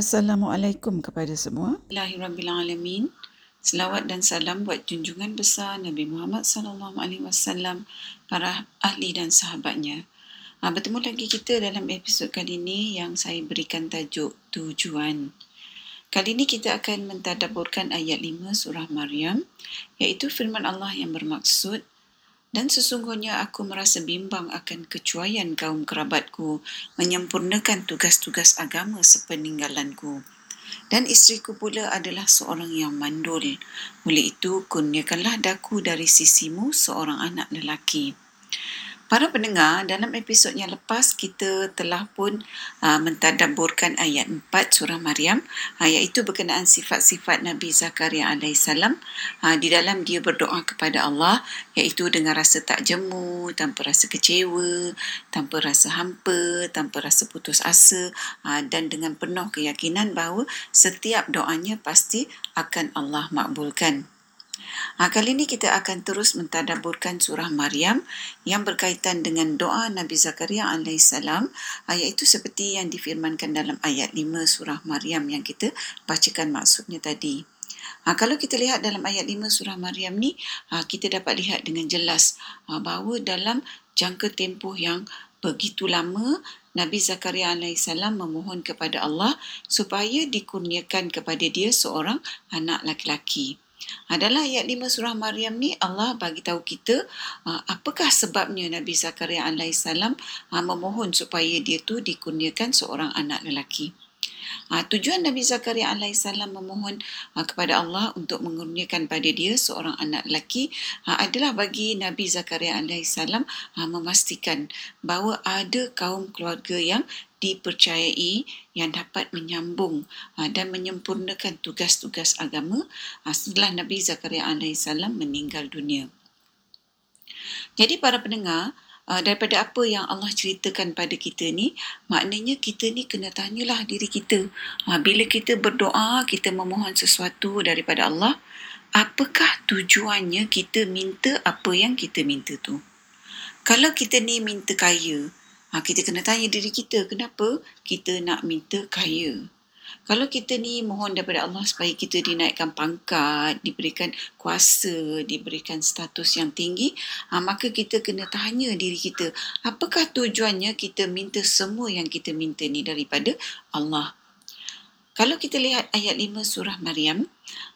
Assalamualaikum kepada semua. Bismillahirrahmanirrahim. Selawat dan salam buat junjungan besar Nabi Muhammad sallallahu alaihi wasallam, para ahli dan sahabatnya. Ha, bertemu lagi kita dalam episod kali ini yang saya berikan tajuk tujuan. Kali ini kita akan mentadaburkan ayat 5 surah Maryam iaitu firman Allah yang bermaksud dan sesungguhnya aku merasa bimbang akan kecuaian kaum kerabatku menyempurnakan tugas-tugas agama sepeninggalanku. Dan isteriku pula adalah seorang yang mandul. Oleh itu, kurniakanlah daku dari sisimu seorang anak lelaki. Para pendengar, dalam episod yang lepas kita telah pun uh, mentadaburkan ayat 4 surah Maryam, uh, iaitu berkenaan sifat-sifat Nabi Zakaria AS uh, di dalam dia berdoa kepada Allah, iaitu dengan rasa tak jemu, tanpa rasa kecewa, tanpa rasa hampa, tanpa rasa putus asa uh, dan dengan penuh keyakinan bahawa setiap doanya pasti akan Allah makbulkan. Ha, kali ini kita akan terus mentadaburkan surah Maryam yang berkaitan dengan doa Nabi Zakaria AS ha, iaitu seperti yang difirmankan dalam ayat 5 surah Maryam yang kita bacakan maksudnya tadi. Ha, kalau kita lihat dalam ayat 5 surah Maryam ni, ha, kita dapat lihat dengan jelas ha, bahawa dalam jangka tempoh yang begitu lama Nabi Zakaria AS memohon kepada Allah supaya dikurniakan kepada dia seorang anak laki-laki. Adalah ayat 5 surah Maryam ni Allah bagi tahu kita uh, apakah sebabnya Nabi Zakaria alaihissalam uh, memohon supaya dia tu dikurniakan seorang anak lelaki. Uh, tujuan Nabi Zakaria alaihissalam memohon uh, kepada Allah untuk mengurniakan pada dia seorang anak lelaki uh, adalah bagi Nabi Zakaria alaihissalam uh, memastikan bahawa ada kaum keluarga yang dipercayai yang dapat menyambung uh, dan menyempurnakan tugas-tugas agama uh, setelah Nabi Zakaria alaihissalam meninggal dunia. Jadi para pendengar, uh, daripada apa yang Allah ceritakan pada kita ni, maknanya kita ni kena tanyalah diri kita. Bila kita berdoa, kita memohon sesuatu daripada Allah, apakah tujuannya kita minta apa yang kita minta tu? Kalau kita ni minta kaya, Ha, kita kena tanya diri kita, kenapa kita nak minta kaya? Kalau kita ni mohon daripada Allah supaya kita dinaikkan pangkat, diberikan kuasa, diberikan status yang tinggi, ha, maka kita kena tanya diri kita, apakah tujuannya kita minta semua yang kita minta ni daripada Allah? Kalau kita lihat ayat 5 surah Maryam,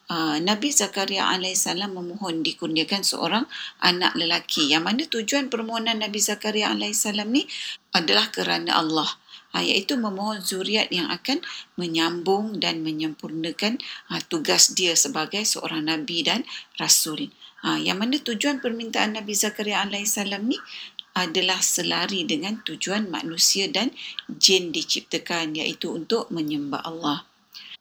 uh, Nabi Zakaria alaihissalam memohon dikurniakan seorang anak lelaki. Yang mana tujuan permohonan Nabi Zakaria alaihissalam ni adalah kerana Allah. Uh, iaitu memohon zuriat yang akan menyambung dan menyempurnakan uh, tugas dia sebagai seorang Nabi dan Rasul. Uh, yang mana tujuan permintaan Nabi Zakaria alaihissalam ni adalah selari dengan tujuan manusia dan jin diciptakan iaitu untuk menyembah Allah.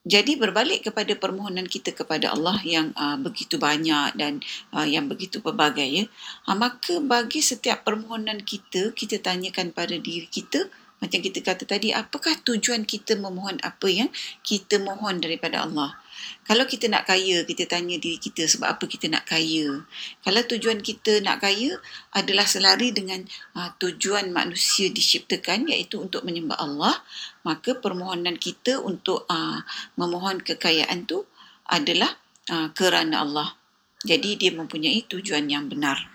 Jadi berbalik kepada permohonan kita kepada Allah yang uh, begitu banyak dan uh, yang begitu pelbagai ya. Uh, maka bagi setiap permohonan kita kita tanyakan pada diri kita macam kita kata tadi apakah tujuan kita memohon apa yang kita mohon daripada Allah. Kalau kita nak kaya, kita tanya diri kita sebab apa kita nak kaya. Kalau tujuan kita nak kaya adalah selari dengan uh, tujuan manusia diciptakan iaitu untuk menyembah Allah, maka permohonan kita untuk uh, memohon kekayaan tu adalah uh, kerana Allah. Jadi dia mempunyai tujuan yang benar.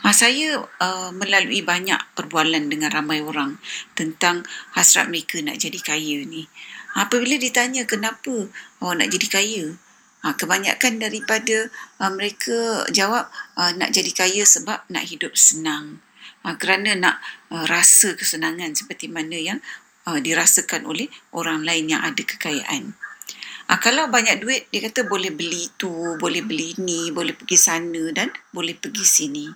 Ha, saya uh, melalui banyak perbualan dengan ramai orang tentang hasrat mereka nak jadi kaya ni. Apabila ditanya kenapa awak nak jadi kaya, ha, kebanyakan daripada uh, mereka jawab uh, nak jadi kaya sebab nak hidup senang. Ha, kerana nak uh, rasa kesenangan seperti mana yang uh, dirasakan oleh orang lain yang ada kekayaan. Ha, kalau banyak duit, dia kata boleh beli tu, boleh beli ni, boleh pergi sana dan boleh pergi sini.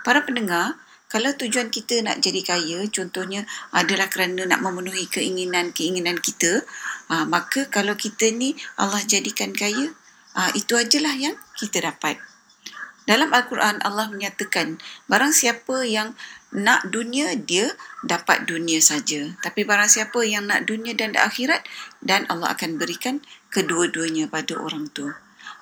Para pendengar, kalau tujuan kita nak jadi kaya contohnya adalah kerana nak memenuhi keinginan-keinginan kita uh, maka kalau kita ni Allah jadikan kaya uh, itu ajalah yang kita dapat dalam al-Quran Allah menyatakan barang siapa yang nak dunia dia dapat dunia saja tapi barang siapa yang nak dunia dan akhirat dan Allah akan berikan kedua-duanya pada orang tu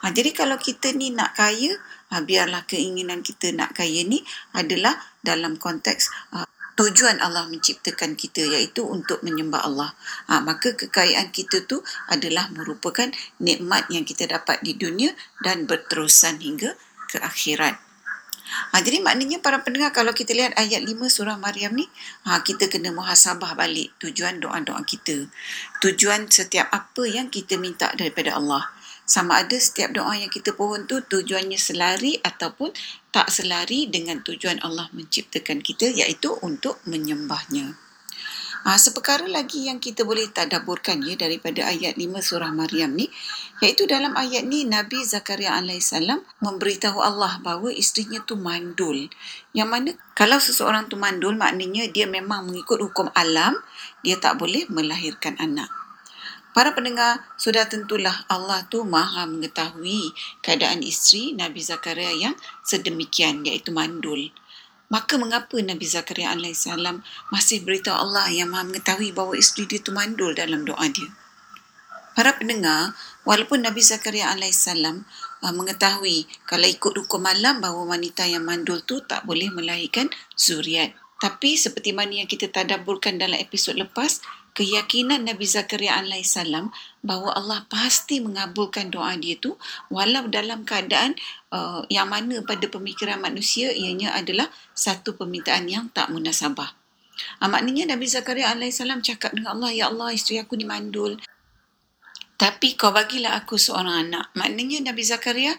Ha, jadi kalau kita ni nak kaya, ha, biarlah keinginan kita nak kaya ni adalah dalam konteks ha, tujuan Allah menciptakan kita iaitu untuk menyembah Allah. Ha, maka kekayaan kita tu adalah merupakan nikmat yang kita dapat di dunia dan berterusan hingga ke akhirat. Ha, jadi maknanya para pendengar kalau kita lihat ayat 5 surah Maryam ni, ha, kita kena muhasabah balik tujuan doa-doa kita. Tujuan setiap apa yang kita minta daripada Allah. Sama ada setiap doa yang kita pohon tu tujuannya selari ataupun tak selari dengan tujuan Allah menciptakan kita iaitu untuk menyembahnya. Ha, seperkara lagi yang kita boleh tadaburkan ya daripada ayat 5 surah Maryam ni iaitu dalam ayat ni Nabi Zakaria alaihissalam memberitahu Allah bahawa isterinya tu mandul. Yang mana kalau seseorang tu mandul maknanya dia memang mengikut hukum alam dia tak boleh melahirkan anak. Para pendengar, sudah tentulah Allah tu maha mengetahui keadaan isteri Nabi Zakaria yang sedemikian iaitu mandul. Maka mengapa Nabi Zakaria AS masih beritahu Allah yang maha mengetahui bahawa isteri dia tu mandul dalam doa dia? Para pendengar, walaupun Nabi Zakaria AS uh, mengetahui kalau ikut hukum malam bahawa wanita yang mandul tu tak boleh melahirkan zuriat. Tapi seperti mana yang kita tadaburkan dalam episod lepas, keyakinan Nabi Zakaria alaihissalam bahawa Allah pasti mengabulkan doa dia tu walau dalam keadaan uh, yang mana pada pemikiran manusia ianya adalah satu permintaan yang tak munasabah. Uh, maknanya Nabi Zakaria alaihissalam cakap dengan Allah, Ya Allah isteri aku ni mandul. Tapi kau bagilah aku seorang anak. Maknanya Nabi Zakaria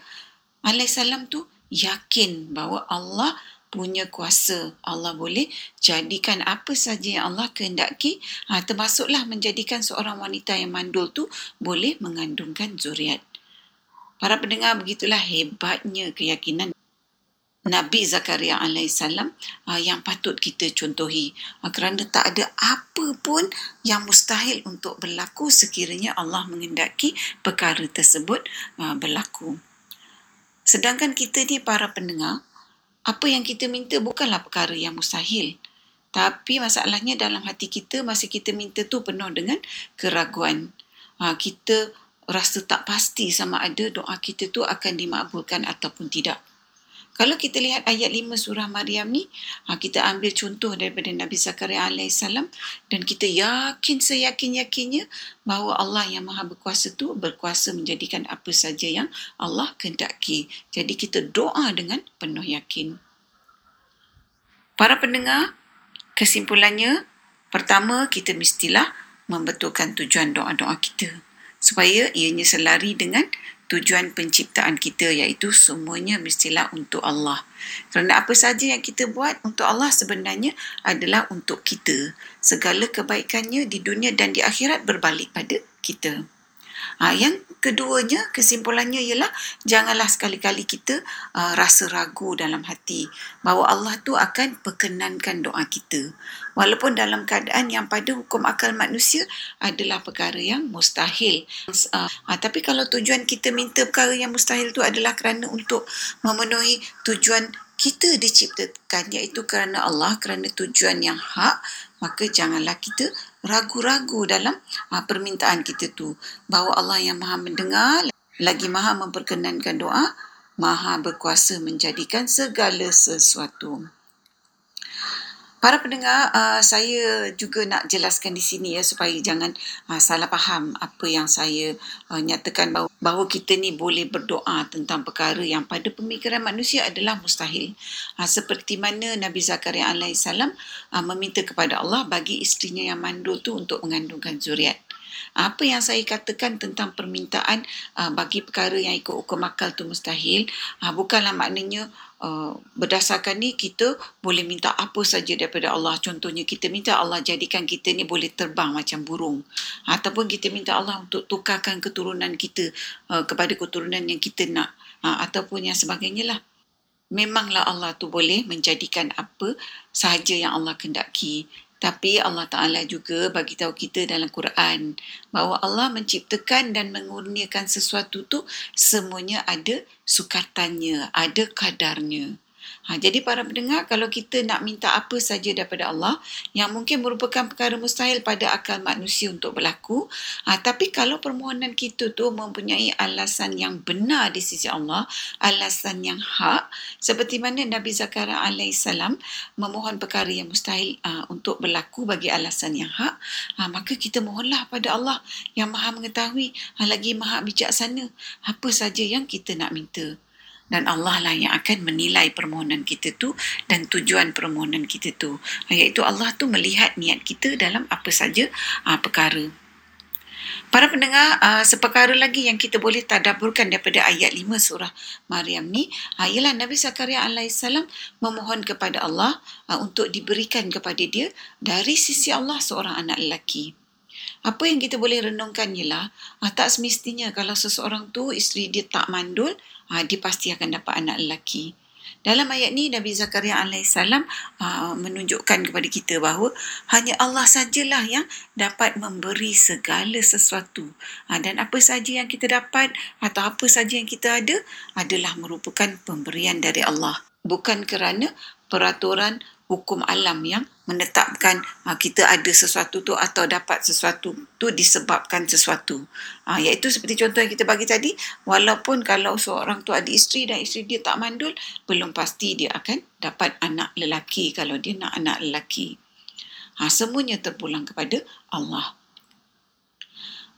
alaihissalam tu yakin bahawa Allah punya kuasa. Allah boleh jadikan apa saja yang Allah kehendaki, ha, termasuklah menjadikan seorang wanita yang mandul tu boleh mengandungkan zuriat. Para pendengar, begitulah hebatnya keyakinan Nabi Zakaria alaihissalam uh, yang patut kita contohi uh, kerana tak ada apa pun yang mustahil untuk berlaku sekiranya Allah mengendaki perkara tersebut uh, berlaku. Sedangkan kita ni para pendengar apa yang kita minta bukanlah perkara yang mustahil. Tapi masalahnya dalam hati kita masa kita minta tu penuh dengan keraguan. Ha, kita rasa tak pasti sama ada doa kita tu akan dimakbulkan ataupun tidak. Kalau kita lihat ayat 5 surah Maryam ni, ha, kita ambil contoh daripada Nabi Zakaria AS dan kita yakin seyakin-yakinnya bahawa Allah yang maha berkuasa tu berkuasa menjadikan apa saja yang Allah kehendaki. Jadi kita doa dengan penuh yakin. Para pendengar, kesimpulannya, pertama kita mestilah membetulkan tujuan doa-doa kita supaya ianya selari dengan tujuan penciptaan kita iaitu semuanya mestilah untuk Allah. Kerana apa saja yang kita buat untuk Allah sebenarnya adalah untuk kita. Segala kebaikannya di dunia dan di akhirat berbalik pada kita. Ha, yang keduanya, kesimpulannya ialah janganlah sekali-kali kita uh, rasa ragu dalam hati bahawa Allah tu akan perkenankan doa kita. Walaupun dalam keadaan yang pada hukum akal manusia adalah perkara yang mustahil. Uh, ha, tapi kalau tujuan kita minta perkara yang mustahil tu adalah kerana untuk memenuhi tujuan kita diciptakan iaitu kerana Allah, kerana tujuan yang hak, maka janganlah kita ragu-ragu dalam uh, permintaan kita tu. Bahawa Allah yang maha mendengar lagi maha memperkenankan doa maha berkuasa menjadikan segala sesuatu Para pendengar, uh, saya juga nak jelaskan di sini ya supaya jangan uh, salah faham apa yang saya uh, nyatakan bahawa, bahawa kita ni boleh berdoa tentang perkara yang pada pemikiran manusia adalah mustahil. Uh, seperti mana Nabi Zakaria alaihissalam uh, meminta kepada Allah bagi isterinya yang mandul tu untuk mengandungkan zuriat. Apa yang saya katakan tentang permintaan uh, bagi perkara yang ikut hukum akal tu mustahil uh, bukanlah maknanya Uh, berdasarkan ni kita boleh minta apa saja daripada Allah. Contohnya kita minta Allah jadikan kita ni boleh terbang macam burung. Ataupun kita minta Allah untuk tukarkan keturunan kita uh, kepada keturunan yang kita nak. Uh, ataupun yang sebagainya lah. Memanglah Allah tu boleh menjadikan apa sahaja yang Allah kendaki. Tapi Allah Ta'ala juga bagi tahu kita dalam Quran bahawa Allah menciptakan dan mengurniakan sesuatu tu semuanya ada sukatannya, ada kadarnya. Ha, jadi para pendengar, kalau kita nak minta apa saja daripada Allah yang mungkin merupakan perkara mustahil pada akal manusia untuk berlaku, ha, tapi kalau permohonan kita tu mempunyai alasan yang benar di sisi Allah, alasan yang hak, seperti mana Nabi Zakaria alaihissalam memohon perkara yang mustahil uh, untuk berlaku bagi alasan yang hak, ha, maka kita mohonlah pada Allah yang maha mengetahui, ha, lagi maha bijaksana apa saja yang kita nak minta dan Allah lah yang akan menilai permohonan kita tu dan tujuan permohonan kita tu iaitu Allah tu melihat niat kita dalam apa saja uh, perkara Para pendengar, uh, seperkara lagi yang kita boleh tadaburkan daripada ayat 5 surah Maryam ni, uh, ialah Nabi Zakaria alaihissalam memohon kepada Allah uh, untuk diberikan kepada dia dari sisi Allah seorang anak lelaki. Apa yang kita boleh renungkan ialah uh, tak semestinya kalau seseorang tu isteri dia tak mandul, uh, dia pasti akan dapat anak lelaki. Dalam ayat ni Nabi Zakaria alaihissalam uh, menunjukkan kepada kita bahawa hanya Allah sajalah yang dapat memberi segala sesuatu. Uh, dan apa saja yang kita dapat atau apa saja yang kita ada adalah merupakan pemberian dari Allah. Bukan kerana peraturan hukum alam yang menetapkan uh, kita ada sesuatu tu atau dapat sesuatu tu disebabkan sesuatu. Uh, iaitu seperti contoh yang kita bagi tadi, walaupun kalau seorang tu ada isteri dan isteri dia tak mandul, belum pasti dia akan dapat anak lelaki kalau dia nak anak lelaki. Ha, semuanya terpulang kepada Allah.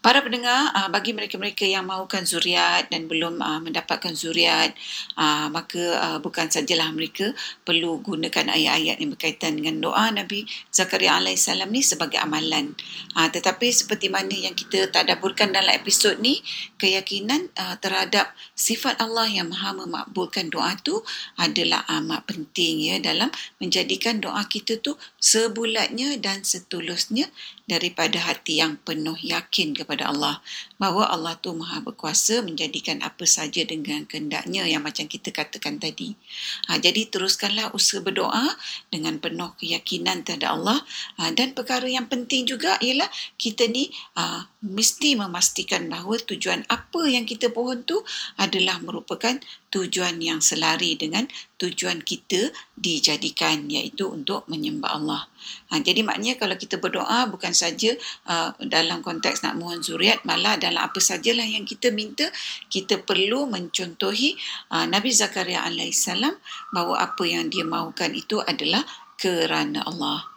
Para pendengar, uh, bagi mereka-mereka yang mahukan zuriat dan belum uh, mendapatkan zuriat, uh, maka bukan sajalah mereka perlu gunakan ayat-ayat yang berkaitan dengan doa Nabi Zakaria AS ni sebagai amalan. Tetapi seperti mana yang kita tadaburkan dalam episod ni, keyakinan terhadap sifat Allah yang maha memakbulkan doa tu adalah amat penting ya dalam menjadikan doa kita tu sebulatnya dan setulusnya daripada hati yang penuh yakin kepada Allah bahawa Allah tu maha berkuasa menjadikan apa saja dengan kehendaknya yang macam kita katakan tadi. Ha, jadi teruskanlah usaha berdoa dengan penuh keyakinan terhadap Allah ha, dan perkara yang penting juga ialah kita ni ha, mesti memastikan bahawa tujuan apa yang kita pohon tu adalah merupakan tujuan yang selari dengan tujuan kita dijadikan iaitu untuk menyembah Allah. Ha, jadi maknanya kalau kita berdoa bukan saja uh, dalam konteks nak mohon zuriat malah dalam apa sajalah yang kita minta kita perlu mencontohi uh, Nabi Zakaria alaihissalam bahawa apa yang dia mahukan itu adalah kerana Allah.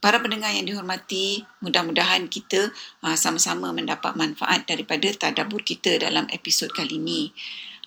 Para pendengar yang dihormati, mudah-mudahan kita uh, sama-sama mendapat manfaat daripada tadabbur kita dalam episod kali ini.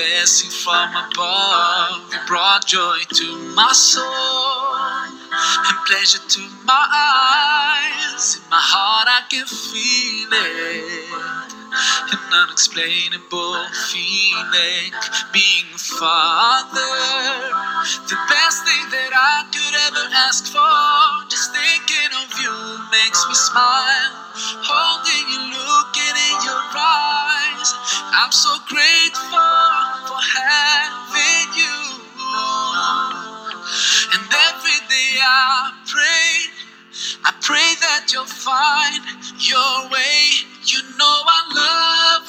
Blessing from above. You brought joy to my soul and pleasure to my eyes. In my heart, I can feel it. An unexplainable feeling being a father. Ask for. Just thinking of you makes me smile. Holding you, looking in your eyes. I'm so grateful for having you. And every day I pray, I pray that you'll find your way. You know I love.